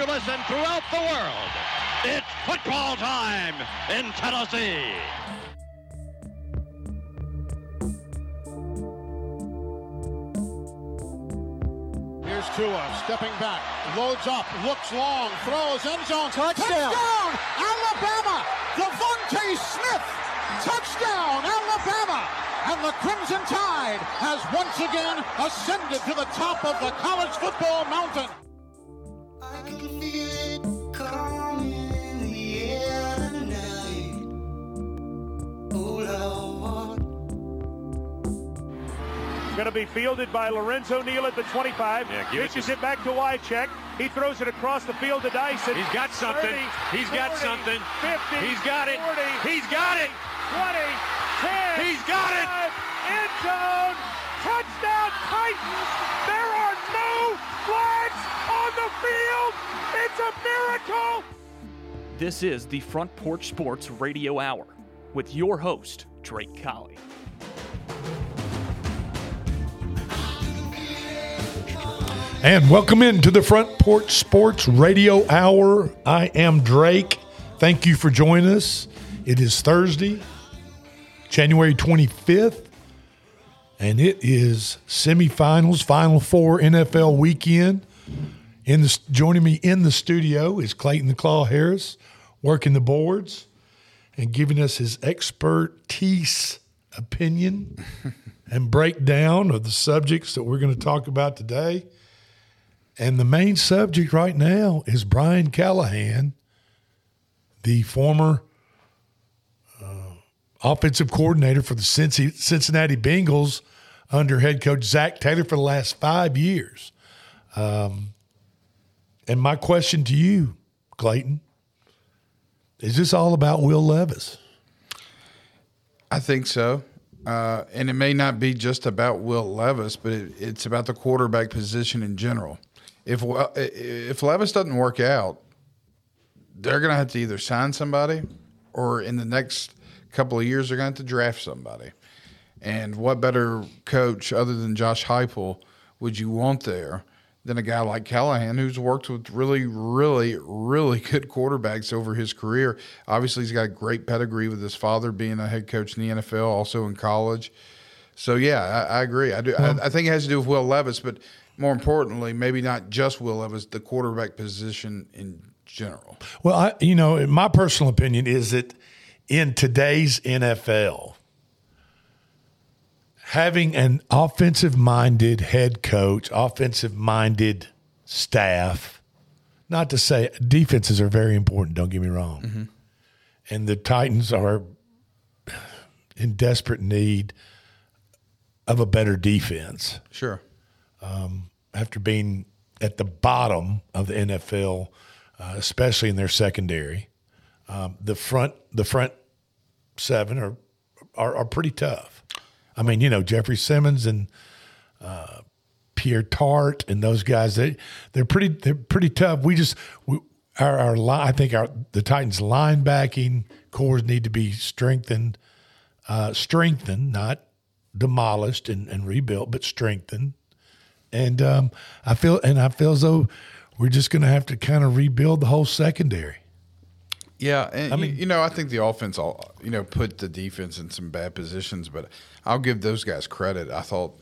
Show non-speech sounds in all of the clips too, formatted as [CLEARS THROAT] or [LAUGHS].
you listen throughout the world. It's football time in Tennessee. Here's Tua stepping back, loads up, looks long, throws end zone. Touchdown. Touchdown! Alabama! DeVonta Smith! Touchdown, Alabama! And the Crimson Tide has once again ascended to the top of the college football mountain. Going to be fielded by Lorenzo Neal at the 25. Yeah, give it to- it, back to Wycheck. He throws it across the field to Dyson. He's got something. 30, He's got something. 50. He's got it. 40, He's got it. 20, 10. He's got it. five, End zone. Touchdown Titans. There are no flags on the field. It's a miracle. This is the Front Porch Sports Radio Hour with your host, Drake Colley. And welcome into the Front Porch Sports Radio Hour. I am Drake. Thank you for joining us. It is Thursday, January 25th, and it is semifinals, Final Four NFL weekend. In the joining me in the studio is Clayton the Claw Harris, working the boards and giving us his expertise opinion [LAUGHS] and breakdown of the subjects that we're going to talk about today. And the main subject right now is Brian Callahan, the former uh, offensive coordinator for the Cincinnati Bengals under head coach Zac Taylor for the last five years. Um, and my question to you, Clayton, is this all about Will Levis? I think so. Uh, and it may not be just about Will Levis, but it, it's about the quarterback position in general. If if Levis doesn't work out, they're going to have to either sign somebody, or in the next couple of years, they're going to have to draft somebody. And what better coach other than Josh Heupel would you want there than a guy like Callahan, who's worked with really, really, really good quarterbacks over his career? Obviously, he's got a great pedigree with his father being a head coach in the NFL, also in college. So yeah, I, I agree. I do. I, I think it has to do with Will Levis, but more importantly, maybe not just Will Levis, the quarterback position in general. Well, I, you know, my personal opinion is that in today's NFL, having an offensive minded head coach, offensive minded staff, not to say defenses are very important, don't get me wrong. Mm-hmm. And the Titans are in desperate need of a better defense Sure. Um, after being at the bottom of the NFL, uh, especially in their secondary. Um, the front, the front seven are, are are pretty tough. I mean, you know, Jeffrey Simmons and uh, Teair Tart and those guys. They they're pretty they're pretty tough. We just we, our our line. I think our the Titans linebacking cores need to be strengthened, uh, strengthened, not demolished and, and rebuilt, but strengthened. And um, I feel and I feel as though we're just going to have to kind of rebuild the whole secondary. Yeah, and I mean- you know, I think the offense, all you know, put the defense in some bad positions, but I'll give those guys credit. I thought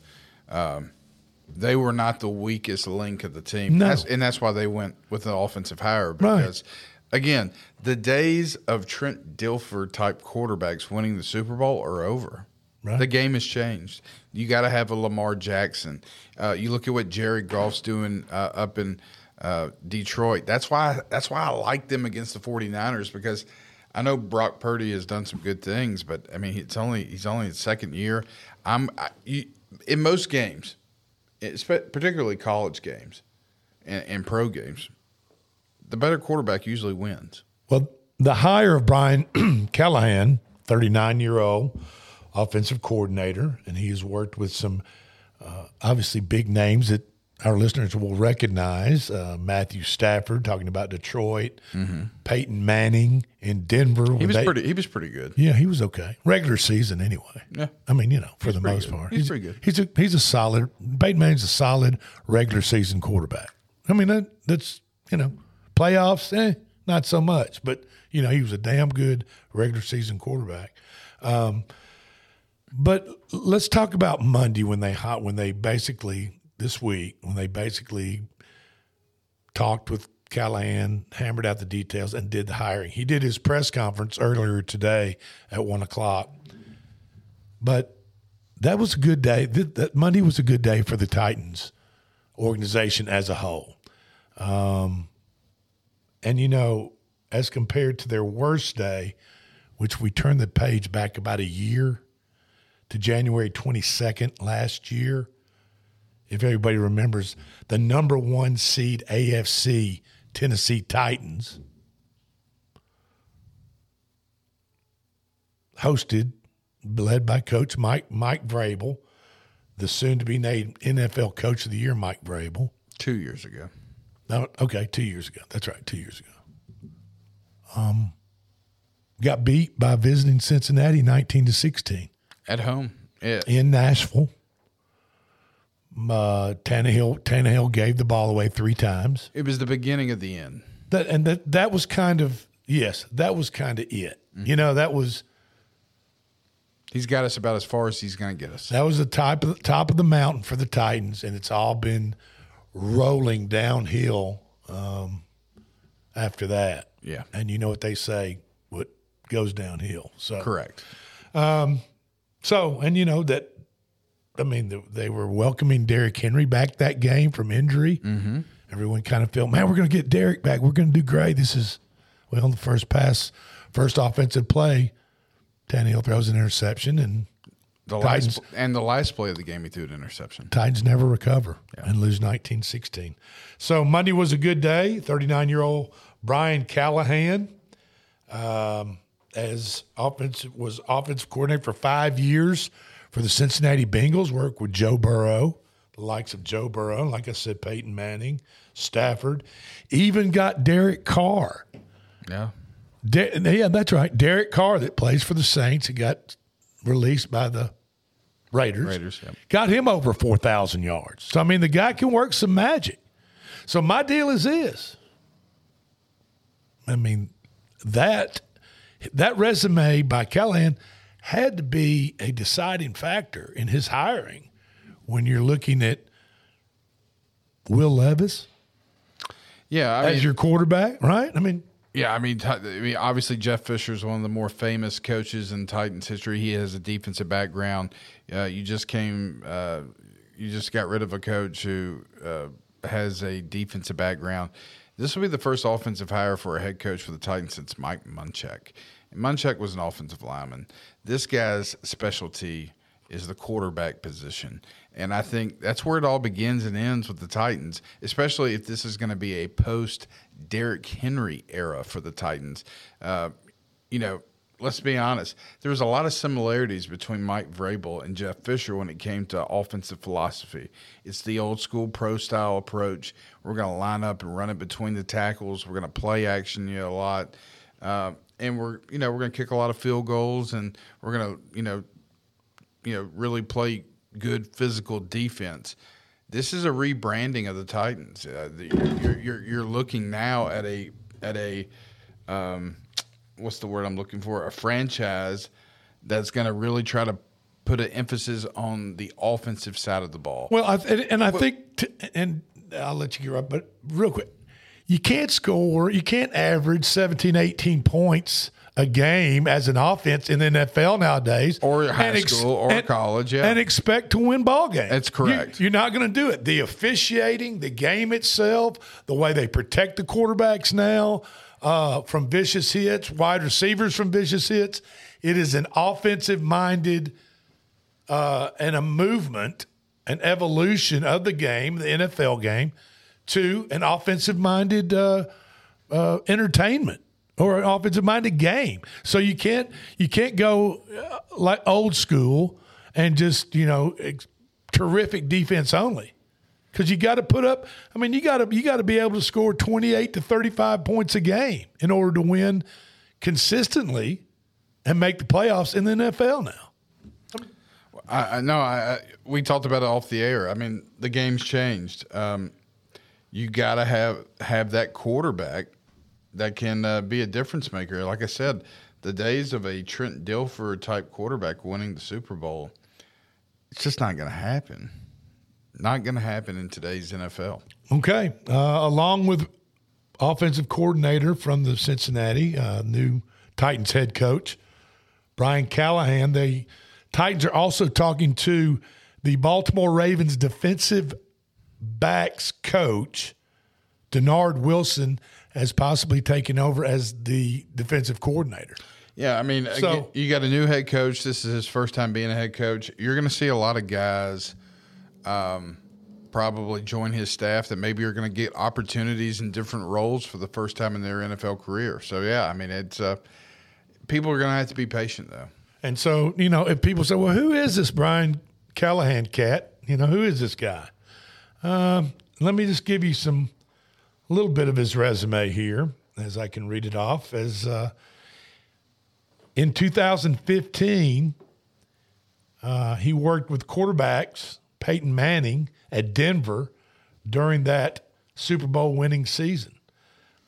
um, they were not the weakest link of the team, No. That's- and that's why they went with an offensive hire Right. because, again, the days of Trent Dilfer type quarterbacks winning the Super Bowl are over. Right. The game has changed. You got to have a Lamar Jackson. Uh, you look at what Jared Goff's doing uh, up in uh, Detroit. That's why that's why I like them against the 49ers because I know Brock Purdy has done some good things, but I mean it's only he's only his second year. I'm I, you, in most games, particularly college games and, and pro games. The better quarterback usually wins. Well, the hire of Brian [CLEARS THROAT] Callahan, 39 year old offensive coordinator, and he has worked with some uh, obviously big names that our listeners will recognize. Uh, Matthew Stafford talking about Detroit, Peyton Manning in Denver. Mm-hmm. He was they- pretty. He was pretty good. Yeah, he was okay. Regular season, anyway. Yeah. I mean, you know, for the most good. part, He's pretty good. He's a he's a solid. Peyton Manning's a solid regular season quarterback. I mean, that that's you know, Playoffs, eh, not so much. But you know, he was a damn good regular season quarterback. Um, but let's talk about Monday when they hot when they basically this week when they basically talked with Callahan, hammered out the details, and did the hiring. He did his press conference earlier today at one o'clock. But that was a good day. That, Monday was a good day for the Titans organization as a whole. Um, and you know, as compared to their worst day, which we turned the page back about a year to January 22nd last year. If everybody remembers, the number one seed AFC Tennessee Titans hosted, led by Coach Mike Mike Vrabel, the soon to be named NFL Coach of the Year, Mike Vrabel. Two years ago. No, okay, two years ago. That's right, two years ago. Um, got beat by visiting Cincinnati, nineteen to sixteen At home. Yeah. in Nashville. Uh, Tannehill Tannehill gave the ball away three times. It was the beginning of the end. That and that that was kind of yes, that was kind of it. You know, that was He's got us about as far as he's going to get us. that was the top of the top of the mountain for the Titans, and it's all been rolling downhill um, after that. Yeah. and you know what they say: what goes downhill. So Correct. So, and you know that, I mean, the, they were welcoming Derrick Henry back that game from injury. Mm-hmm. Everyone kind of felt, man, we're going to get Derrick back. We're going to do great. This is, well, the first pass, first offensive play, Tannehill throws an interception, and The Titans- last and the last play of the game, he threw an interception. Titans never recover and lose 19 16. So Monday was a good day. 39 year old Brian Callahan, um, as offensive was offensive coordinator for five years for the Cincinnati Bengals, worked with Joe Burrow, the likes of Joe Burrow, like I said, Peyton Manning, Stafford, even got Derek Carr. Yeah. De- yeah, that's right. Derek Carr that plays for the Saints. He got released by the Raiders. Raiders, yeah. Got him over 4,000 yards. So, I mean, the guy can work some magic. So, my deal is this I mean, that that resume by Callahan had to be a deciding factor in his hiring when you're looking at Will Levis Yeah. I as mean, your quarterback, right? I mean, Yeah, I mean, I mean, obviously Jeff Fisher is one of the more famous coaches in Titans history. He has a defensive background. Uh, you just came, uh, you just got rid of a coach who uh, has a defensive background. This will be the first offensive hire for a head coach for the Titans since Mike Munchak. Munchak was an offensive lineman. This guy's specialty is the quarterback position. And I think that's where it all begins and ends with the Titans, especially if this is going to be a post Derrick Henry era for the Titans. Uh, you know, let's be honest, there was a lot of similarities between Mike Vrabel and Jeff Fisher when it came to offensive philosophy. It's the old school pro style approach. We're going to line up and run it between the tackles. We're going to play action you know, a lot. Uh, and we're, you know, we're going to kick a lot of field goals and we're going to, you know, you know, really play good physical defense. This is a rebranding of the Titans. Uh, the, you're, you're you're looking now at a at a um, what's the word I'm looking for? A franchise that's going to really try to put an emphasis on the offensive side of the ball. Well, I, and, and I think, t- and I'll let you get right, but real quick, you can't score, you can't average 17, 18 points a game as an offense in the NFL nowadays, Or high and school or college, yeah. and expect to win ball games. That's correct. You, are not going to do it. The officiating, the game itself, the way they protect the quarterbacks now uh, from vicious hits, wide receivers from vicious hits, it is an offensive minded uh, and a movement, an evolution of the game, the NFL game, to an offensive minded uh, uh, entertainment or an offensive minded game. So you can't you can't go uh, like old school and just you know terrific defense only. Because you got to put up, I mean, you got to you got to be able to score twenty eight to thirty five points a game in order to win consistently and make the playoffs in the NFL now. I, I know. I, I we talked about it off the air. I mean, the game's changed. Um, you got to have have that quarterback that can uh, be a difference maker. Like I said, the days of a Trent Dilfer type quarterback winning the Super Bowl, it's just not going to happen. Not going to happen in today's NFL. Okay. Uh, along with offensive coordinator from the Cincinnati, uh, new Titans head coach, Brian Callahan, the Titans are also talking to the Baltimore Ravens defensive backs coach, Dennard Wilson, as possibly taking over as the defensive coordinator. Yeah, I mean, So- you got a new head coach. This is his first time being a head coach. You're going to see a lot of guys um, probably join his staff that maybe are going to get opportunities in different roles for the first time in their NFL career. So yeah, I mean, it's uh, people are going to have to be patient though. And so, you know, if people say, well, who is this Brian Callahan cat? You know, who is this guy? Um, let me just give you some, a little bit of his resume here as I can read it off. As uh, in 2015, uh, he worked with quarterbacks, Peyton Manning at Denver during that Super Bowl winning season.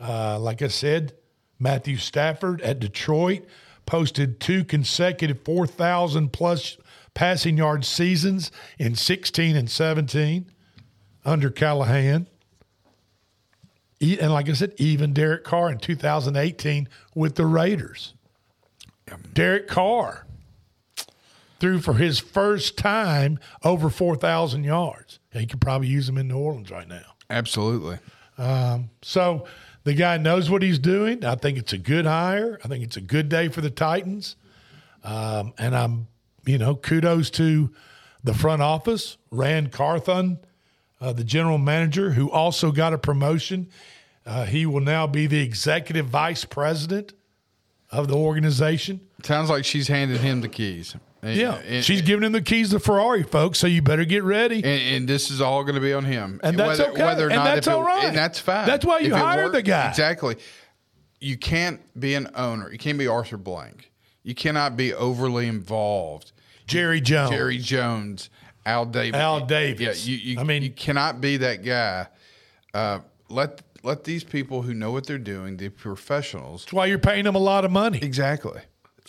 Uh, like I said, Matthew Stafford at Detroit posted two consecutive 4,000 plus passing yard seasons in 16 and 17 under Callahan. And like I said, even Derek Carr in 2018 with the Raiders. Derek Carr threw for his first time over 4,000 yards. He could probably use him in New Orleans right now. Absolutely. So the guy knows what he's doing. I think it's a good hire. I think it's a good day for the Titans. Um, and I'm, you know, kudos to the front office, Ran Carthon, uh, the general manager, who also got a promotion. Uh, he will now be the executive vice president of the organization. Sounds like she's handed him the keys. And- Yeah, and- she's giving him the keys to Ferrari, folks. So you better get ready. and, and this is all going to be on him. And that's whether, okay. Whether or And not that's it- all right. And that's fine. That's why you hired the guy. Exactly. You can't be an owner. You can't be Arthur Blank. You cannot be overly involved. Jerry Jones. Jerry Jones, Al Davis. Al Davis. Yeah, you, you, I mean- you cannot be that guy. Uh, let let these people who know what they're doing, the professionals, That's why you're paying them a lot of money. exactly.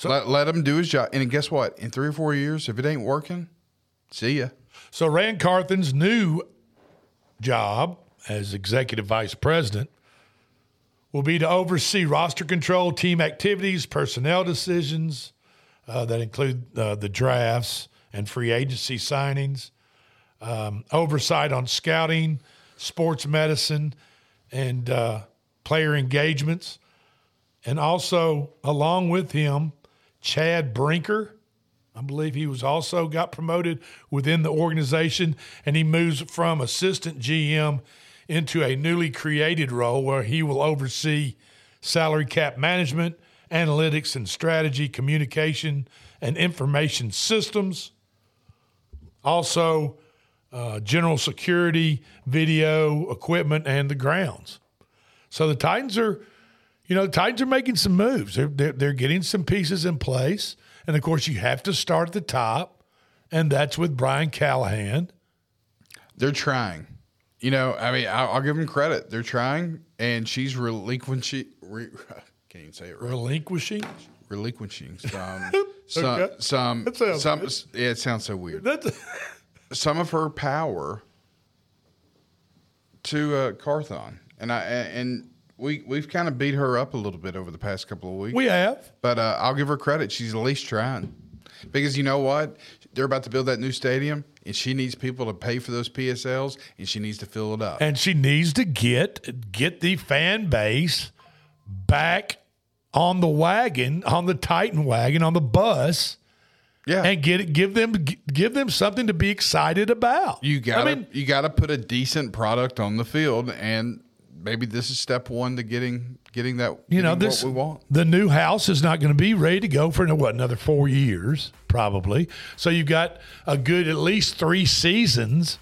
Let let him do his job. And guess what? In three or four years, if it ain't working, see ya. So Ran Carthon's new job as executive vice president will be to oversee roster control, team activities, personnel decisions uh, that include uh, the drafts and free agency signings, um, oversight on scouting, sports medicine, and uh, player engagements, and also along with him, Chad Brinker. I believe he was also got promoted within the organization, and he moves from assistant GM into a newly created role where he will oversee salary cap management, analytics and strategy, communication and information systems. Also, uh, general security, video, equipment, and the grounds. So the Titans are, you know, the Titans are making some moves. They're, they're, they're getting some pieces in place. And of course, you have to start at the top, and that's with Brian Callahan. They're trying. You know, I mean, I'll, I'll give them credit. They're trying, and she's relinquishing. Re, [LAUGHS] can't even say it right. Relinquishing. Relinquishing some, some, [LAUGHS] Okay. some, some. good. Yeah, it sounds so weird. That's [LAUGHS] Some of her power to uh, Carthon, and I and we we've kind of beat her up a little bit over the past couple of weeks. we have. But uh, I'll give her credit. She's at least trying. Because you know what? They're about to build that new stadium, and she needs people to pay for those PSLs, and she needs to fill it up. And she needs to get get the fan base back on the wagon, on the Titan wagon, on the bus, yeah, and get it, give them give them something to be excited about. you got to I mean, you got to put a decent product on the field, and maybe this is step one to getting getting that you know this what we want. the new house is not going to be ready to go for what another four years probably. So you've got a good at least three seasons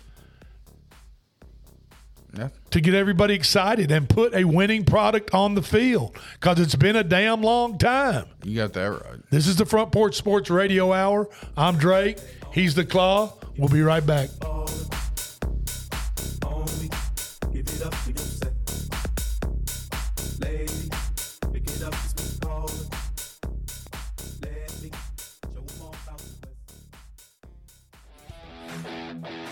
Yeah, to get everybody excited and put a winning product on the field because it's been a damn long time. You got that right. this is the front porch sports radio hour. I'm drake. He's the claw. We'll be right back. Only give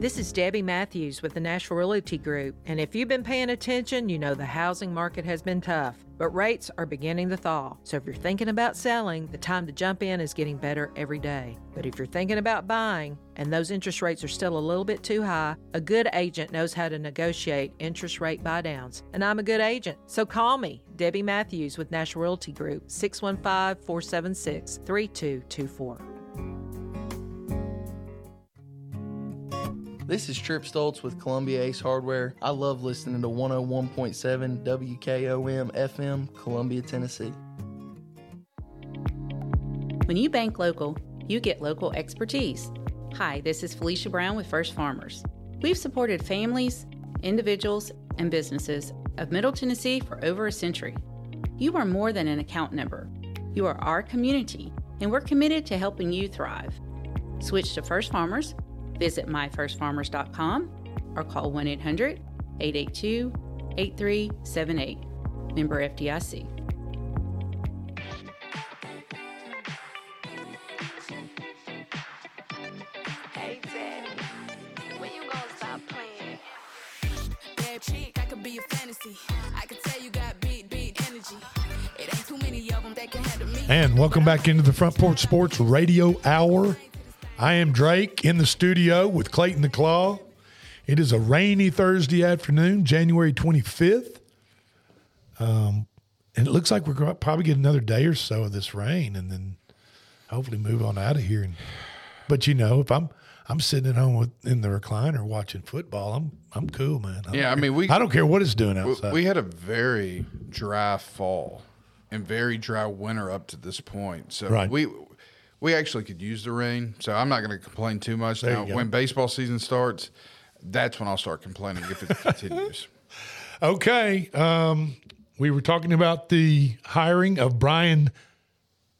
This is Debbie Matthews with the Nashville Realty Group, and if you've been paying attention, you know the housing market has been tough, but rates are beginning to thaw. So if you're thinking about selling, the time to jump in is getting better every day. But if you're thinking about buying and those interest rates are still a little bit too high, a good agent knows how to negotiate interest rate buy downs, and I'm a good agent. So call me, Debbie Matthews with Nashville Realty Group, 615 476 3224. This is Trip Stoltz with Columbia Ace Hardware. I love listening to 101.7 WKOM FM, Columbia, Tennessee. When you bank local, you get local expertise. Hi, this is Felicia Brown with First Farmers. We've supported families, individuals, and businesses of Middle Tennessee for over a century. You are more than an account number. You are our community, and we're committed to helping you thrive. Switch to First Farmers, visit myfirstfarmers.com, or call 1 800 882 8378. Member FDIC. Hey, when you gonna stop playing? Bad chick, I could be a fantasy. I could tell you got big, big energy. It ain't too many of them that can handle me. And welcome back into the Front Porch Sports Radio Hour. I am Drake in the studio with Clayton the Claw. It is a rainy Thursday afternoon, January 25th. Um, and it looks like we're going to probably get another day or so of this rain and then hopefully move on out of here. And, but you know, if I'm I'm sitting at home with, in the recliner watching football, I'm I'm cool, man. I Yeah, I mean, we- I don't care what it's doing outside. We had a very dry fall and very dry winter up to this point. So Right. we we actually could use the rain. So I'm not going to complain too much. There now, when baseball season starts, that's when I'll start complaining if it continues. [LAUGHS] Okay. Um, we were talking about the hiring of Brian,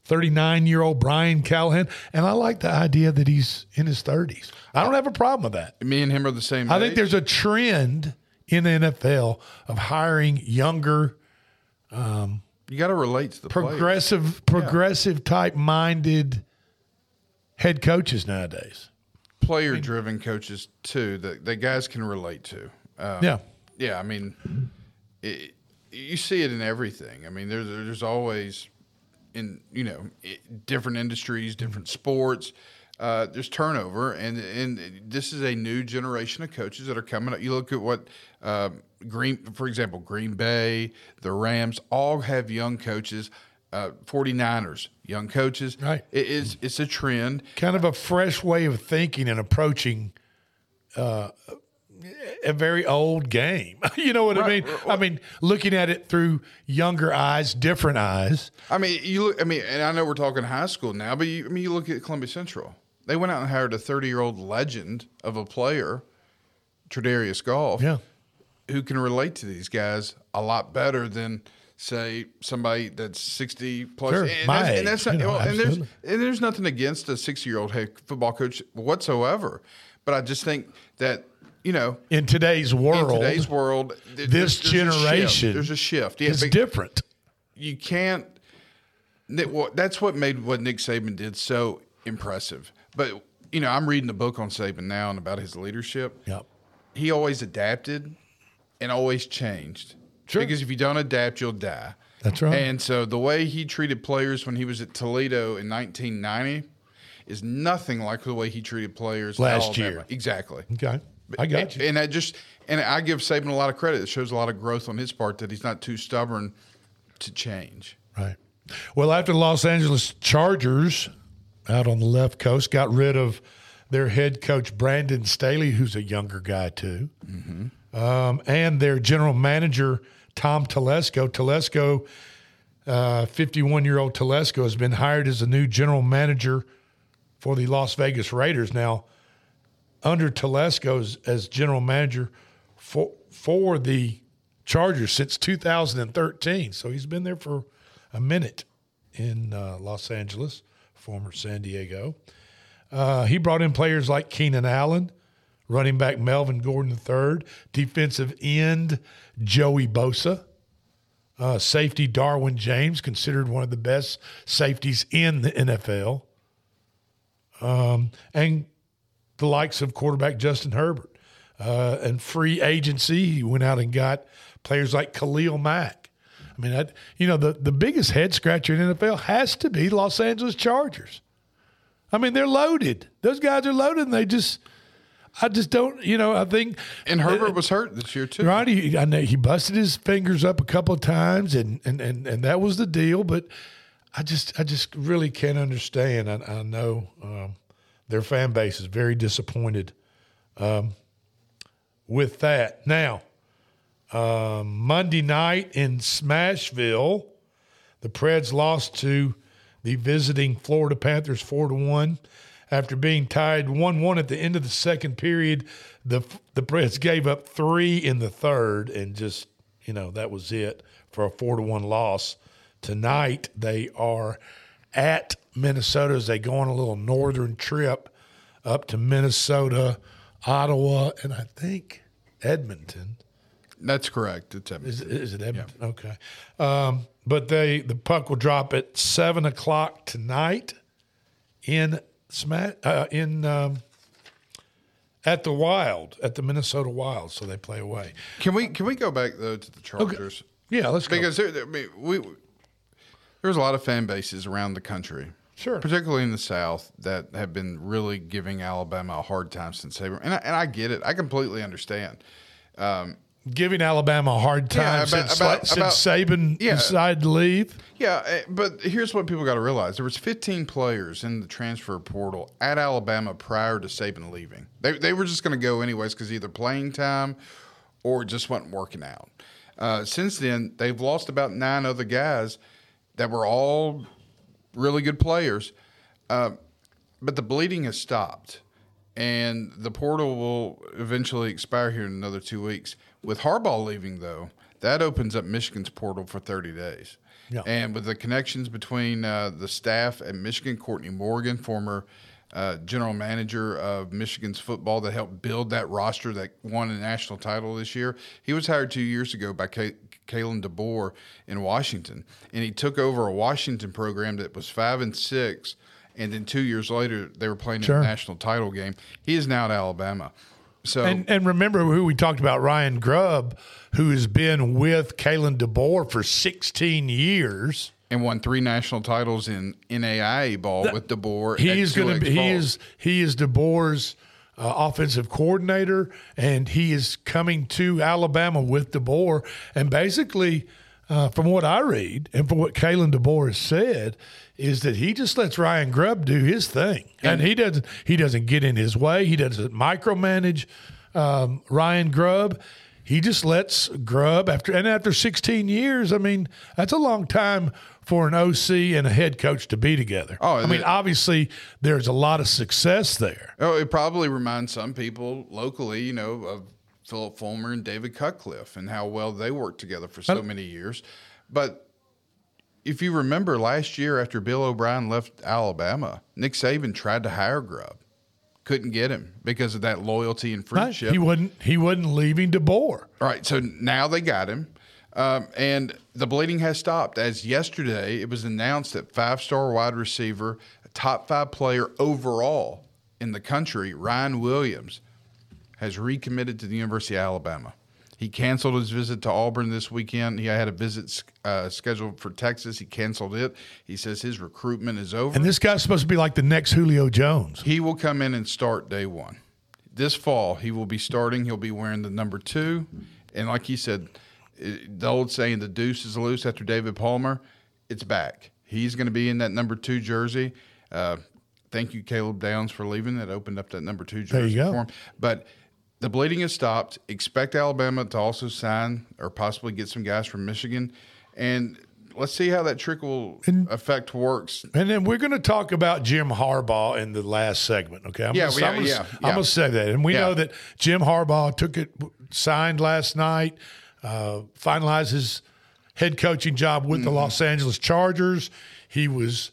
39 year old Brian Callahan. And I like the idea that he's in his 30s. I don't have a problem with that. Me and him are the same. I think there's a trend in the NFL of hiring younger, um, you got to relate to the players. progressive, progressive type minded head coaches nowadays. player driven coaches too that that guys can relate to. Um, Yeah. yeah. I mean, it, you see it in everything. I mean, there's there's always in you know i- different industries, different sports. Uh, there's turnover, and and this is a new generation of coaches that are coming up. You look at what um, Green, for example, Green Bay, the Rams, all have young coaches. Uh, 49ers, young coaches. Right. It is it's a trend. Kind of a fresh way of thinking and approaching uh, a very old game. [LAUGHS] you know what I Right. mean? I mean, looking at it through younger eyes, different eyes. I mean, you look. I mean, and I know we're talking high school now, but you, I mean, you look at Columbia Central. They went out and hired a 30 year old legend of a player, Tredarius Goff, yeah. who can relate to these guys a lot better than say somebody that's 60 plus. Sure, and, my that's, and that's not, you know, and there's and there's nothing against a 60 year old head football coach whatsoever, but I just think that you know In today's world, in today's world, this there's- there's a generation there's a shift. Yeah, but different. You can't. That's what made what Nick Saban did so impressive. But you know, I'm reading the book on Saban now and about his leadership. Yep. He always adapted and always changed. Sure. Because if you don't adapt, you'll die. That's right. And so the way he treated players when he was at Toledo in 1990 is nothing like the way he treated players Last year. Exactly. Okay. I got you. And I just and I give Saban a lot of credit. It shows a lot of growth on his part that he's not too stubborn to change. Right. Well, after the Los Angeles Chargers out on the left coast got rid of their head coach Brandon Staley, who's a younger guy too, um, and their general manager Tom Telesco. Telesco, fifty-one-year-old Telesco, has been hired as the new general manager for the Las Vegas Raiders. Now, under Telesco as, as general manager for for the Chargers since 2013. So he's been there for a minute in uh, Los Angeles, former San Diego. Uh, he brought in players like Keenan Allen, running back Melvin Gordon III, defensive end Joey Bosa, uh, safety Derwin James, considered one of the best safeties in the NFL, um, and the likes of quarterback Justin Herbert. Uh, and free agency, he went out and got players like Khalil Mack. I mean, that, you know, the, the biggest head scratcher in the NFL has to be Los Angeles Chargers. I mean, they're loaded. Those guys are loaded, and they just, I just don't, you know, I think. And Herbert was hurt this year too. Right, he, I know he busted his fingers up a couple of times, and and and, and that was the deal. But I just, I just really can't understand. I, I know um, their fan base is very disappointed um, with that. Now, um, Monday night in Smashville, the Preds lost to the visiting Florida Panthers four to one. After being tied one one at the end of the second period, the the Preds gave up three in the third, and just you know that was it for a four to one loss. Tonight they are at Minnesota as they go on a little northern trip up to Minnesota, Ottawa, and I think Edmonton. That's correct. It's Edmonton. Is, is it Edmonton? Okay. Um, but they the puck will drop at seven o'clock tonight in Smash uh, in um, at the Wild at the Minnesota Wild. So they play away. Can we can we go back though to the Chargers? Yeah, let's go. because there, I mean, we there's a lot of fan bases around the country. Sure. Particularly in the South that have been really giving Alabama a hard time since they were, and I, and I get it. I completely understand. Um, Giving Alabama a hard time Yeah, about- since, about- since about- Saban Yeah. decided to leave. Yeah, eh, but here's what people got to realize: there was 15 players in the transfer portal at Alabama prior to Saban leaving. They they were just going to go anyways because either playing time or it just wasn't working out. Uh, since then, they've lost about nine other guys that were all really good players, uh, but the bleeding has stopped, and the portal will eventually expire here in another two weeks. With Harbaugh leaving, though, that opens up Michigan's portal for 30 days. Yeah. And with the connections between uh, the staff at Michigan, Courtney Morgan, former uh, general manager of Michigan's football that helped build that roster that won a national title this year, he was hired two years ago by K- Kalen DeBoer in Washington, and he took over a Washington program that was five and six, and then two years later they were playing Sure. in a national title game. He is now at Alabama. So And and remember who we talked about, Ryan Grubb, who has been with Kalen DeBoer for 16 years. and won three national titles in NAIA ball with DeBoer. He is going to 2X be. He is. He is DeBoer's uh, offensive coordinator, and he is coming to Alabama with DeBoer. And basically, uh, from what I read and from what Kalen DeBoer has said, is that he just lets Ryan Grubb do his thing, and, he doesn't. He doesn't get in his way. He doesn't micromanage um, Ryan Grubb. He just lets Grubb after and after 16 years. I mean, that's a long time for an OC and a head coach to be together. Oh, I mean, obviously there's a lot of success there. Oh, it probably reminds some people locally, you know, of Phillip Fulmer and David Cutcliffe and how well they worked together for so many years. But if you remember last year after Bill O'Brien left Alabama, Nick Saban tried to hire Grubb. Couldn't get him because of that loyalty and Right? friendship. He wasn't. He wasn't leaving DeBoer. All right, so now they got him, um, and the bleeding has stopped. As yesterday, it was announced that five-star wide receiver, top five player overall in the country, Ryan Williams, has recommitted to the University of Alabama. He canceled his visit to Auburn this weekend. He had a visit uh, scheduled for Texas. He canceled it. He says his recruitment is over. And this guy's supposed to be like the next Julio Jones. He will come in and start day one. This fall, he will be starting. He'll be wearing the number two. And like you said, the old saying, the deuce is loose after David Palmer, it's back. He's going to be in that number two jersey. Uh, thank you, Caleb Downs, for leaving. That opened up that number two There you jersey go. for him. But the bleeding has stopped. Expect Alabama to also sign or possibly get some guys from Michigan. And let's see how that trickle effect works. And then we're going to talk about Jim Harbaugh in the last segment. Okay. I'm Yeah, gonna, we- I'm gonna, yeah, I'm yeah. gonna say that, and we Yeah. know that Jim Harbaugh took it signed last night, uh, finalized his head coaching job with Mm-hmm. the Los Angeles Chargers. He was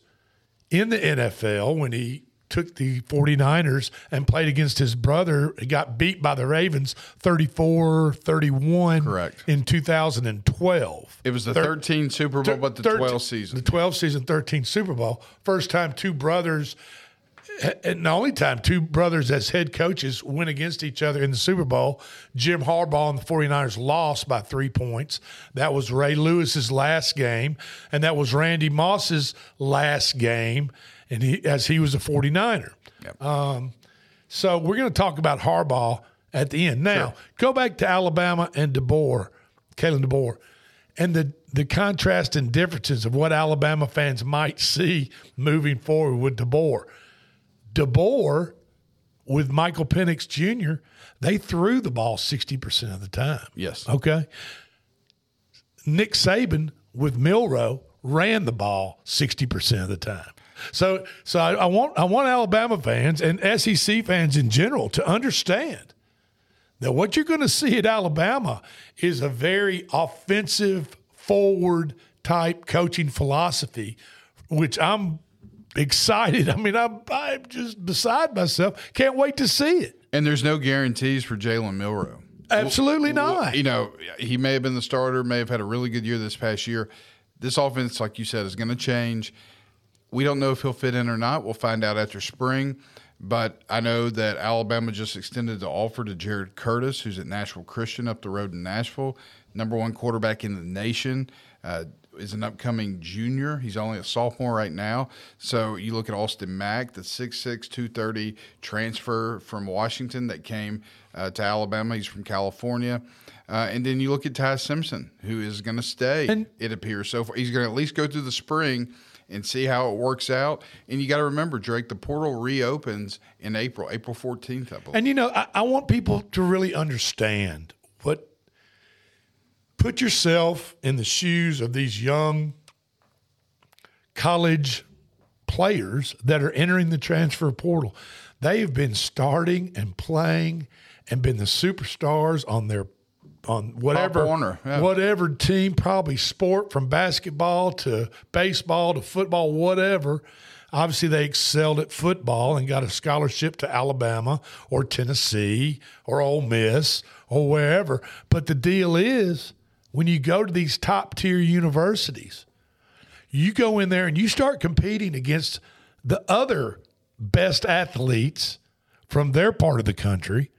in the NFL when he took the 49ers and played against his brother. He got beat by the Ravens 34 31 Correct. in 2012. It was the Thir- 13 Super Bowl, but the 13 12 season. The 12 season, 13 Super Bowl. First time two brothers eh, eh, and the only time two brothers as head coaches went against each other in the Super Bowl, Jim Harbaugh and the 49ers lost by three points. That was Ray Lewis's last game, and that was Randy Moss's last game, and he as he was a 49er. Um, so we're going to talk about Harbaugh at the end. Now, go back to Alabama and DeBoer, Kalen DeBoer, and the the contrast and differences of what Alabama fans might see moving forward with DeBoer. DeBoer with Michael Penix Jr., they threw the ball 60% of the time. Yes. Okay. Nick Saban with Milroe ran the ball 60% of the time. So so I, I want I want Alabama fans and SEC fans in general to understand that what you're going to see at Alabama is a very offensive forward type coaching philosophy, which I'm excited. [LAUGHS] I mean, I'm, I'm just beside myself. Can't wait to see it. And there's no guarantees for Jalen Milroe. Absolutely Well, not. You know, he may have been the starter, may have had a really good year this past year. This offense, like you said, is going to change. We don't know if he'll fit in or not. We'll find out after spring. But I know that Alabama just extended the offer to Jared Curtis, who's at Nashville Christian up the road in Nashville, number one quarterback in the nation. Uh, is an upcoming junior. He's only a sophomore right now. So you look at Austin Mack, the 6'6, 230 transfer from Washington that came uh, to Alabama. He's from California. Uh, and then you look at Ty Simpson, who is going to stay, it appears. So far. He's going to at least go through the spring and see how it works out. And you got to remember, Drake, the portal reopens in April, April 14th, I believe. And you know, I, I want people to really understand what put yourself in the shoes of these young college players that are entering the transfer portal. They've been starting and playing and been the superstars on their on whatever yeah. whatever team, probably sport from basketball to baseball to football, whatever. Obviously, they excelled at football and got a scholarship to Alabama or Tennessee or Ole Miss or wherever. But the deal is, when you go to these top tier universities, you go in there and you start competing against the other best athletes from their part of the country,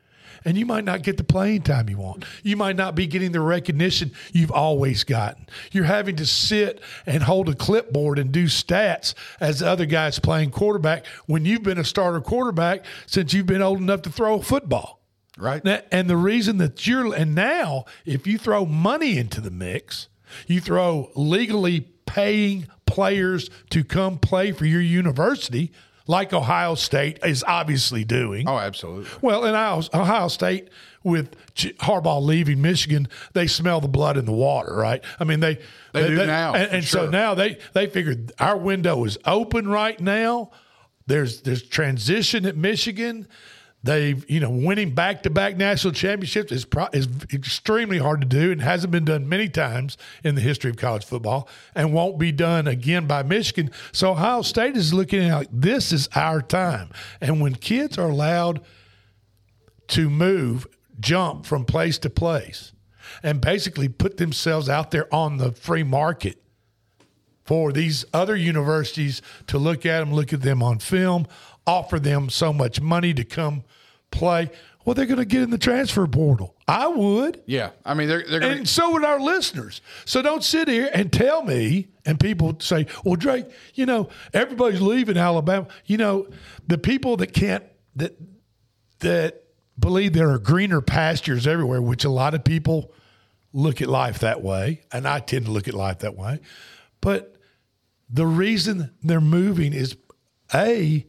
and you might not get the playing time you want. You might not be getting the recognition you've always gotten. You're having to sit and hold a clipboard and do stats as the other guys playing quarterback when you've been a starter quarterback since you've been old enough to throw a football. Right. And the reason that you're, and now if you throw money into the mix, you throw legally paying players to come play for your university, like Ohio State is obviously doing. Oh, absolutely. Well, in Ohio, State, with Harbaugh leaving Michigan, they smell the blood in the water, right? I mean, they They do now, and, and so now they they figured our window is open right now. There's there's transition at Michigan. They've you know winning back to back national championships is pro- is extremely hard to do and hasn't been done many times in the history of college football and won't be done again by Michigan. So Ohio State is looking at like this is our time. And when kids are allowed to move, jump from place to place, and basically put themselves out there on the free market for these other universities to look at them, look at them on film, offer them so much money to come play. Well, they're going to get in the transfer portal. I would. Yeah. I mean, they're, they're going And so would our listeners. So don't sit here and tell me, and people say, well, Drake, you know, everybody's leaving Alabama. You know, the people that can't, that, that believe there are greener pastures everywhere, which a lot of people look at life that way. And I tend to look at life that way. But the reason they're moving is A,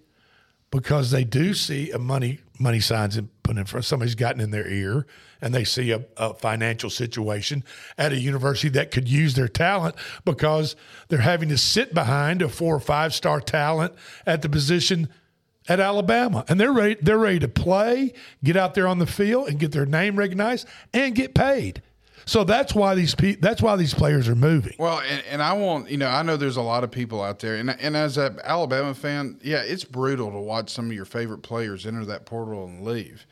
because they do see a money money signs in, put in front. Somebody's gotten in their ear, and they see a, a financial situation at a university that could use their talent because they're having to sit behind a four or five star talent at the position at Alabama, and they're ready. They're ready to play, get out there on the field, and get their name recognized and get paid. So that's why these pe- that's why these players are moving. Well, and, and I want you know I know there's a lot of people out there, and and as an Alabama fan, yeah, it's brutal to watch some of your favorite players enter that portal and leave.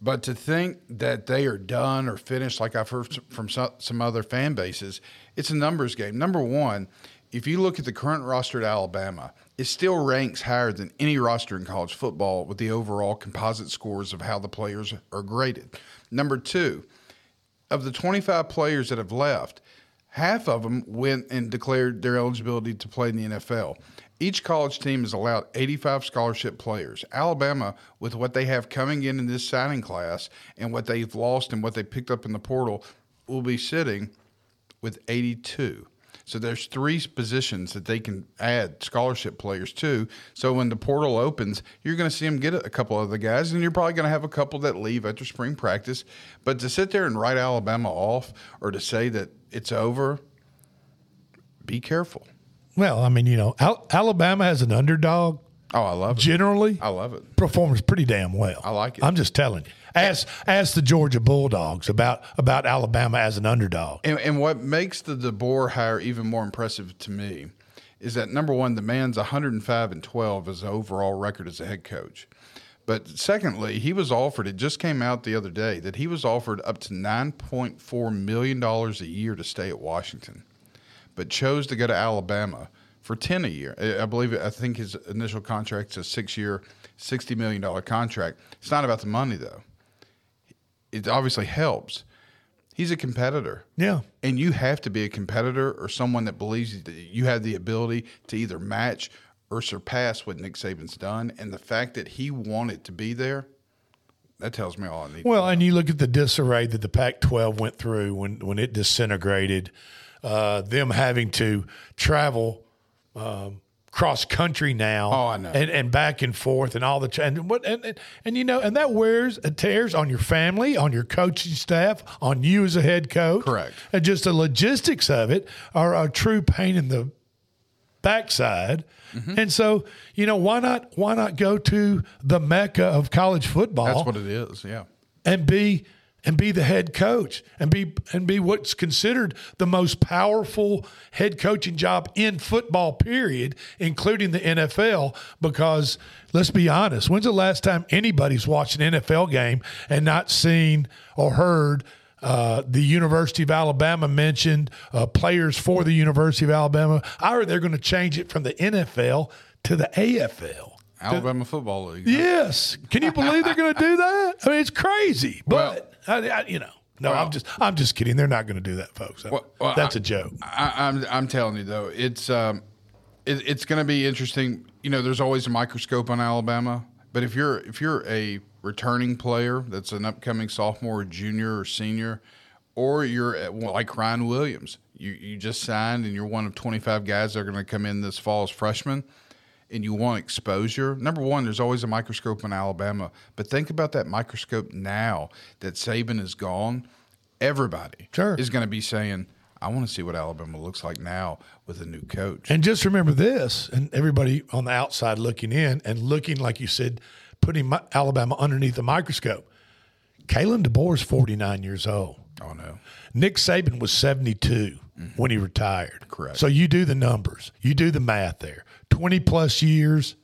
But to think that they are done or finished, like I've heard from some, some other fan bases, it's a numbers game. Number one, if you look at the current roster at Alabama, it still ranks higher than any roster in college football with the overall composite scores of how the players are graded. Number two, of the 25 players that have left, half of them went and declared their eligibility to play in the NFL. Each college team is allowed 85 scholarship players. Alabama, with what they have coming in in this signing class and what they've lost and what they picked up in the portal, will be sitting with 82. So there's three positions that they can add scholarship players to. So when the portal opens, you're going to see them get a couple other guys, and you're probably going to have a couple that leave after spring practice. But to sit there and write Alabama off, or to say that it's over, be careful. Well, I mean, you know, Al- Alabama has an underdog. Oh, I love it. Generally, I love it. Performs pretty damn well. I like it. I'm just telling you. Ask ask the Georgia Bulldogs about about Alabama as an underdog. And, and what makes the DeBoer hire even more impressive to me is that number one, the man's 105 and 12 as an overall record as a head coach. But secondly, he was offered, it just came out the other day, that he was offered up to $9.4 million a year to stay at Washington, but chose to go to Alabama for 10 a year. I believe, I think his initial contract's a six year, $60 million contract. It's not about the money, though. It obviously helps. He's a competitor. Yeah. And you have to be a competitor or someone that believes that you have the ability to either match or surpass what Nick Saban's done. And the fact that he wanted to be there, that tells me all I need. Well, and you look at the disarray that the Pac-12 went through when when it disintegrated, uh, them having to travel um, cross country now, Oh, I know. and, and back and forth, and all the ch- and what and, and and you know, and that wears and tears on your family, on your coaching staff, on you as a head coach. Correct. And just the logistics of it are a true pain in the backside. Mm-hmm. And so, you know, why not why not go to the mecca of college football? That's what it is. Yeah. and be and be the head coach and be and be what's considered the most powerful head coaching job in football period including the NFL because let's be honest when's the last time anybody's watched an NFL game and not seen or heard uh, the University of Alabama mentioned uh, players for the University of Alabama. I heard they're going to change it from the NFL to the AFL. Alabama Football League. Yes. Can you believe they're going to do that? I mean, it's crazy. But I, I, you know, no, I'm just I'm just kidding. They're not going to do that, folks. Well, well, That's I- a joke. I, I'm I'm telling you though, it's um, it, it's going to be interesting. You know, there's always a microscope on Alabama, but if you're if you're a returning player that's an upcoming sophomore, or junior, or senior, or you're at, well, like Ryan Williams, you you just signed and you're one of 25 guys that are going to come in this fall as freshmen. And you want exposure. Number one, there's always a microscope in Alabama, but think about that microscope now that Saban is gone. Everybody Sure. is going to be saying, I want to see what Alabama looks like now with a new coach. And just remember this, and everybody on the outside looking in and looking, like you said, putting Alabama underneath the microscope. Kalen DeBoer is 49 years old. Oh, no. Nick Saban was 72 mm-hmm. when he retired. Correct. So you do the numbers, you do the math there. 20 plus years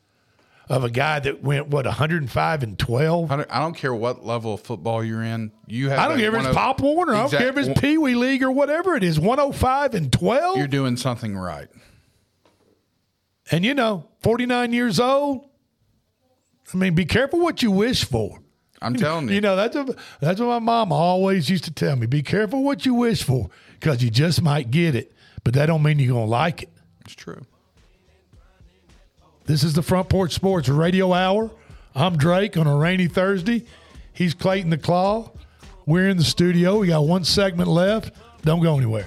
of a guy that went, what, 105 and 12? I don't, I don't care what level of football you're in. You have I don't care if it's of- oh Pop Warner. I don't care if it's Pee Wee League or whatever it is. 105 and 12. You're doing something right. and you know, 49 years old. I mean, be careful what you wish for. I'm telling you. You know, that's, a, that's what my mom always used to tell me. Be careful what you wish for because you just might get it, but that don't mean you're going to like it. It's true. This is the Front Porch Sports Radio Hour. I'm Drake on a rainy Thursday. He's Clayton the Claw. We're in the studio. We got one segment left. Don't go anywhere.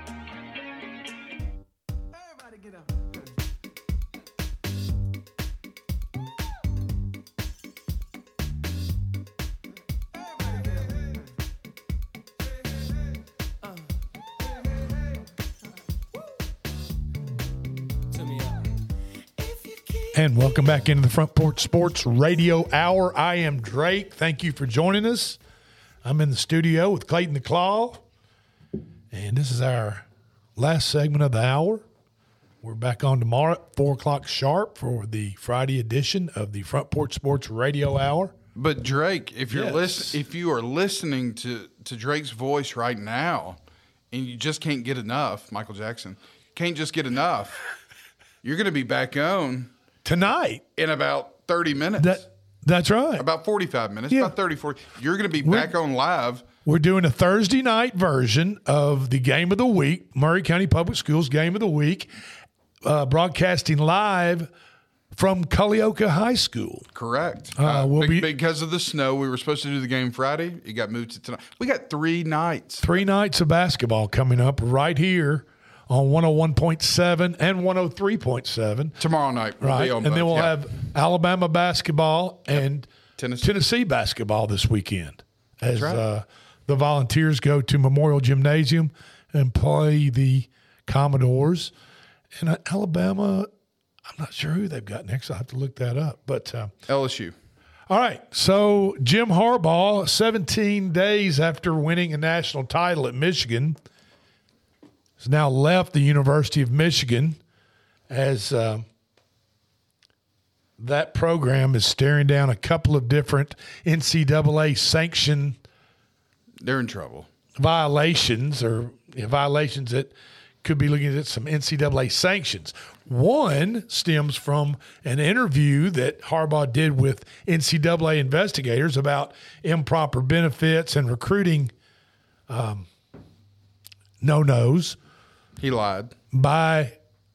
And welcome back into the Front Porch Sports Radio Hour. I am Drake. Thank you for joining us. I'm in the studio with Clayton the Claw, and this is our last segment of the hour. We're back on tomorrow at four o'clock sharp for the Friday edition of the Front Porch Sports Radio Hour. But Drake, if you're Yes. listen, if you are listening to to Drake's voice right now, and you just can't get enough, Michael Jackson can't just get enough. You're going to be back on tonight in about 30 minutes. That, that's right. about 45 minutes, Yeah. about 30, 40. You're going to be We're- back on live. We're doing a Thursday night version of the game of the week, Maury County Public Schools game of the week, uh, broadcasting live from Culleoka High School. Correct. Uh, we'll be- be- because of the snow, we were supposed to do the game Friday. It got moved to tonight. We got three nights. Three nights of basketball coming up right here on 101.7 and 103.7. Tomorrow night. we'll Right. And then we'll Yeah. have Alabama basketball and Tennessee. basketball this weekend as right. uh, the Volunteers go to Memorial Gymnasium and play the Commodores. And uh, Alabama, I'm not sure who they've got next. I'll have to look that up. But uh, LSU. all right. So Jim Harbaugh, 17 days after winning a national title at Michigan, has now left the University of Michigan as uh, that program is staring down a couple of different NCAA sanction They're in trouble. violations or you know, violations that could be looking at some NCAA sanctions. One stems from an interview that Harbaugh did with NCAA investigators about improper benefits and recruiting um, no nos He lied. by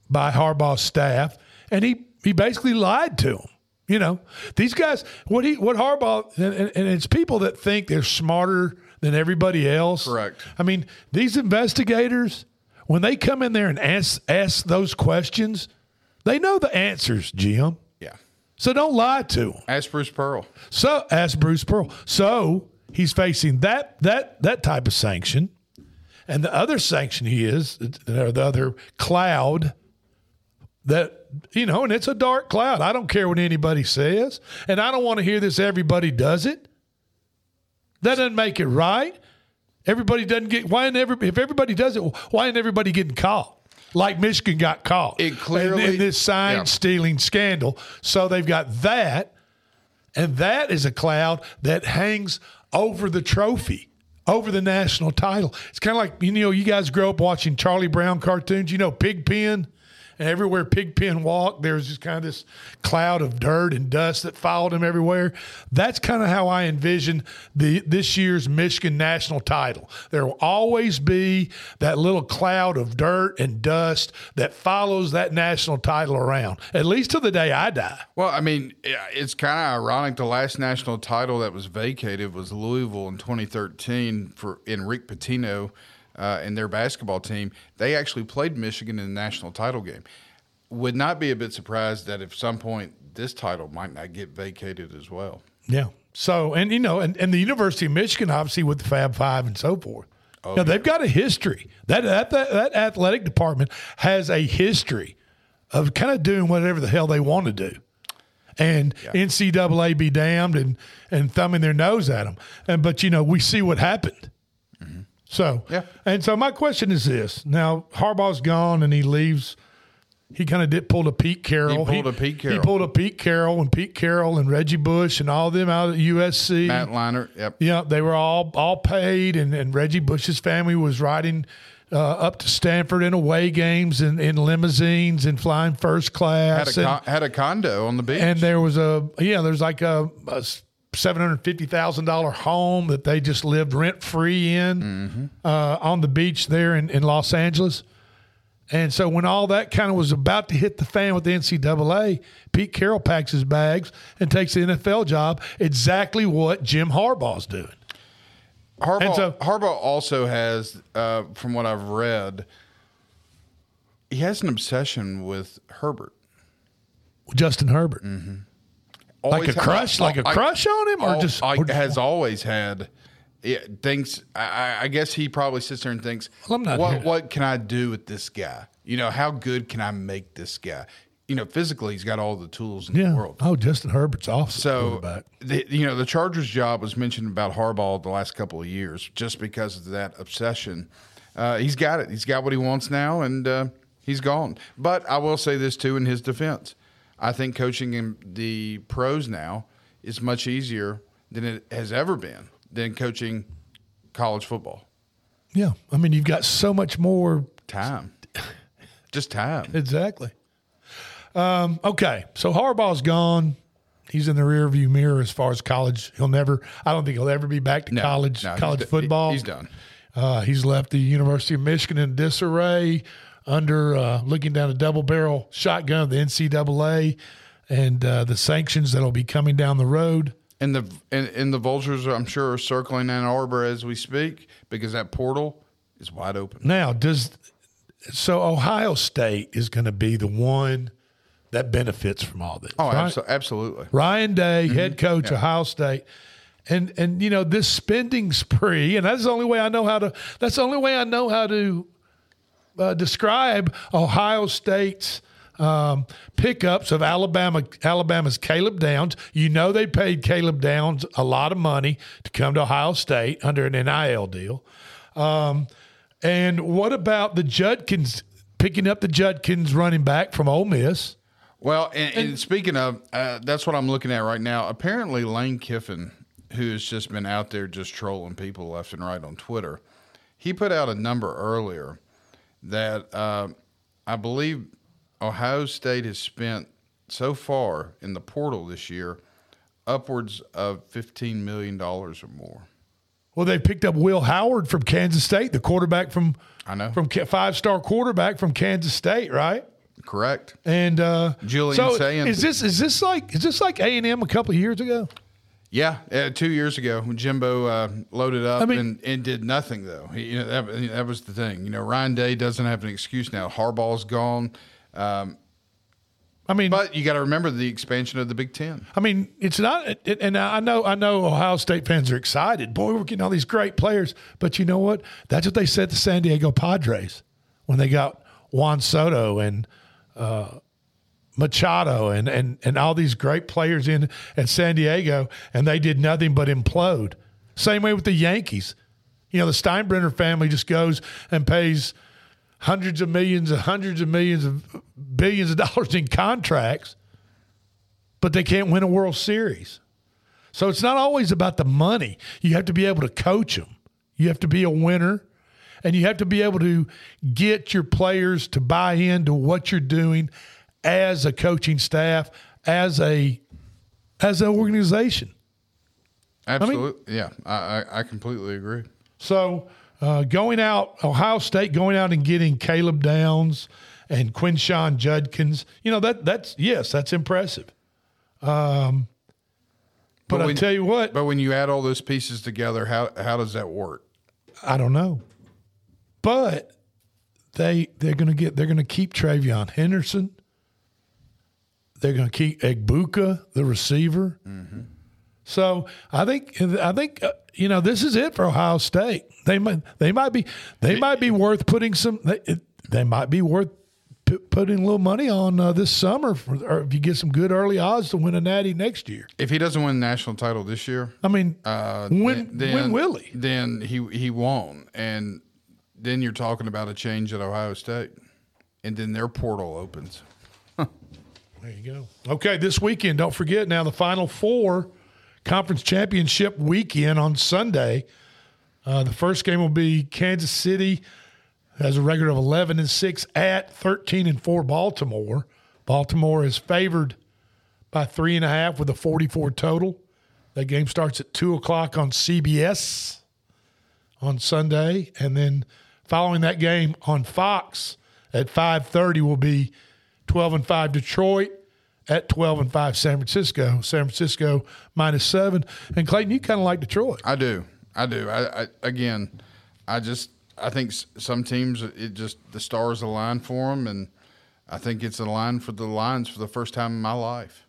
by Harbaugh's staff, and he he basically lied to them. You know, these guys. What he what Harbaugh and, and, and it's people that think they're smarter than everybody else. Correct. I mean, these investigators when they come in there and ask ask those questions, they know the answers, Jim. Yeah. So don't lie to them. Ask Bruce Pearl. So ask Bruce Pearl. So he's facing that that that type of sanction, and the other sanction he is or the other cloud that you know, and it's a dark cloud. I don't care what anybody says, and I don't want to hear this. Everybody does it. That doesn't make it right. Everybody doesn't get why every, if everybody does it, why ain't everybody getting caught? Like Michigan got caught It clearly- in, in this sign yeah. stealing scandal. So they've got that, and that is a cloud that hangs over the trophy, over the national title. It's kind of like you know, you guys grow up watching Charlie Brown cartoons. You know, Pigpen. And everywhere Pigpen walked, there was just kind of this cloud of dirt and dust that followed him everywhere. That's kind of how I envision the this year's Michigan national title. There will always be that little cloud of dirt and dust that follows that national title around, at least to the day I die. Well, I mean, it's kind of ironic. The last national title that was vacated was Louisville in 2013 for Enrique Patino uh, and their basketball team. They actually played Michigan in the national title game. Would not be a bit surprised that at some point this title might not get vacated as well. Yeah. So, and you know, and, and the University of Michigan, obviously, with the Fab Five and so forth. Oh, you know, they've got a history. That, that that that athletic department has a history of kind of doing whatever the hell they want to do, and NCAA be damned and and thumbing their nose at them. And but you know, we see what happened. So Yeah. and so my question is this: Now Harbaugh's gone and he leaves. He kind of did pulled a Pete Carroll. He pulled a Pete Carroll. He pulled a Pete Carroll and Pete Carroll and Reggie Bush and all of them out at USC. Matt Leinart, yep. Yeah, they were all all paid, and, and Reggie Bush's family was riding uh, up to Stanford in away games and in limousines and flying first Had class. a, and, con- had a condo on the beach. and there was a yeah, there's like a, a seven hundred fifty thousand dollar home that they just lived rent free in Mm-hmm. uh, on the beach there in, in Los Angeles. And so when all that kind of was about to hit the fan with the NCAA, Pete Carroll packs his bags and takes the NFL job. Exactly what Jim Harbaugh's doing. Harbaugh, so- Harbaugh also has, uh, from what I've read, he has an obsession with Herbert. Justin Herbert. Mm-hmm. Like a crush- like a crush on him, or just- I, or just- has always had. Yeah, thinks I- I, guess he probably sits there and thinks, Well, what here- what can I do with this guy? You know, how good can I make this guy? You know, physically, he's got all the tools in Yeah. the world. Oh, Justin Herbert's awesome. So, the, you know, the Chargers' job was mentioned about Harbaugh the last couple of years just because of that obsession. Uh, he's got it. He's got what he wants now, and uh, he's gone. But I will say this, too, in his defense. I think coaching in the pros now is much easier than it has ever been than coaching college football. Yeah. I mean, you've got so much more Time. Just time. Exactly. Um, okay. So Harbaugh's gone. he's in the rearview mirror as far as college. He'll never. I don't think he'll ever be back to No, college no, he's college d- football. he's done. Uh, he's left the University of Michigan in disarray under uh, looking down a double barrel shotgun of the NCAA and uh, the sanctions that'll be coming down the road. And the and, and the vultures, I'm sure, are circling Ann Arbor as we speak because that portal is wide open. Now, does so Ohio State is going to be the one that benefits from all this? Oh, right? absolutely. Ryan Day, head coach, Yeah. Ohio State. And and you know this spending spree, and that's the only way I know how to. That's the only way I know how to uh, describe Ohio State's um, pickups of Alabama. Alabama's Caleb Downs. You know they paid Caleb Downs a lot of money to come to Ohio State under an NIL deal. Um, and what about the Judkins picking up the Judkins running back from Ole Miss? Well, and, and speaking of, uh, that's what I'm looking at right now. Apparently, Lane Kiffin, who has just been out there just trolling people left and right on Twitter, he put out a number earlier that uh, I believe Ohio State has spent so far in the portal this year upwards of $15 million or more. Well, they picked up Will Howard from Kansas State, the quarterback from I know from five star quarterback from Kansas State, right? Correct. And uh, Julian so is this is this like is this like A and M a couple of years ago? Yeah, uh, two years ago when Jimbo uh, loaded up I mean- and, and did nothing though. He, you know that, that was the thing. You know Ryan Day doesn't have an excuse now. Harbaugh's gone. Um, I mean, but you got to remember the expansion of the Big Ten. I mean, it's not. It, and I know I know Ohio State fans are excited. Boy, we're getting all these great players. But you know what? That's what they said to San Diego Padres when they got Juan Soto and uh, Machado and, and and all these great players in at San Diego, and they did nothing but implode. Same way with the Yankees. You know, the Steinbrenner family just goes and pays hundreds of millions and hundreds of millions of billions of dollars in contracts, but they can't win a World Series. So it's not always about the money. You have to be able to coach them. You have to be a winner, and you have to be able to get your players to buy into what you're doing as a coaching staff, as a as an organization. Absolutely, yeah, I, I, I completely agree. So uh, going out, Ohio State going out and getting Caleb Downs and Quinshon Judkins, you know that that's yes, that's impressive. Um, but, I when- tell you what, But when you add all those pieces together, how how does that work? I don't know, but they they're to get they're going to keep TreVeyon Henderson. They're going to keep Egbuka, the receiver. So I think I think uh, you know this is it for Ohio State. They might they might be they might be worth putting some they, it- they might be worth pu- putting a little money on uh, this summer for, or if you get some good early odds to win a natty next year. If he doesn't win the national title this year, I mean, uh, when- then, when will he? Then he he won't, and then you're talking about a change at Ohio State, and then their portal opens. There you go. Okay, this weekend, don't forget now the Final Four conference championship weekend on Sunday. Uh, the first game will be Kansas City has a record of 11 and 6 at 13 and 4 Baltimore. Baltimore is favored by three and a half with a 44 total. That game starts at 2 o'clock on CBS on Sunday. And then following that game on Fox at 5.30 will be 12 and 5 Detroit at 12 and 5 San Francisco. San Francisco minus 7. And Clayton, you kind of like Detroit. I do. I do. I, I again, I just I think some teams it just the stars align for them, and I think it's aligned for the Lions for the first time in my life.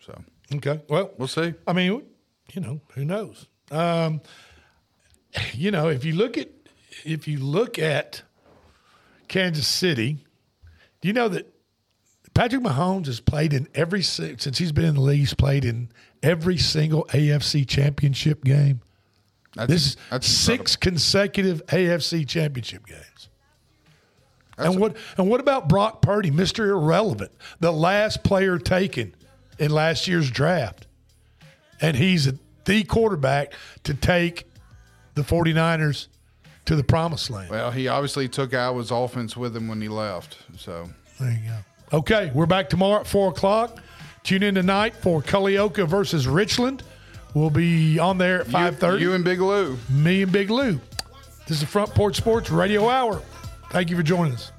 So Okay. Well, we'll see. I mean, you know, who knows? Um, you know, if you look at if you look at Kansas City, do you know that Patrick Mahomes has played in every since he's been in the league. He's played in every single AFC Championship game. That's- this is that's six consecutive AFC Championship games. and what and what about Brock Purdy, Mister Irrelevant, the last player taken in last year's draft, and he's the quarterback to take the 49ers to the promised land. Well, he obviously took Iowa's offense with him when he left. So There you go. Okay, we're back tomorrow at four o'clock. Tune in tonight for Culleoka versus Richland. We'll be on there at five thirty. You and Big Lou. Me and Big Lou. This is Front Porch Sports Radio Hour. Thank you for joining us.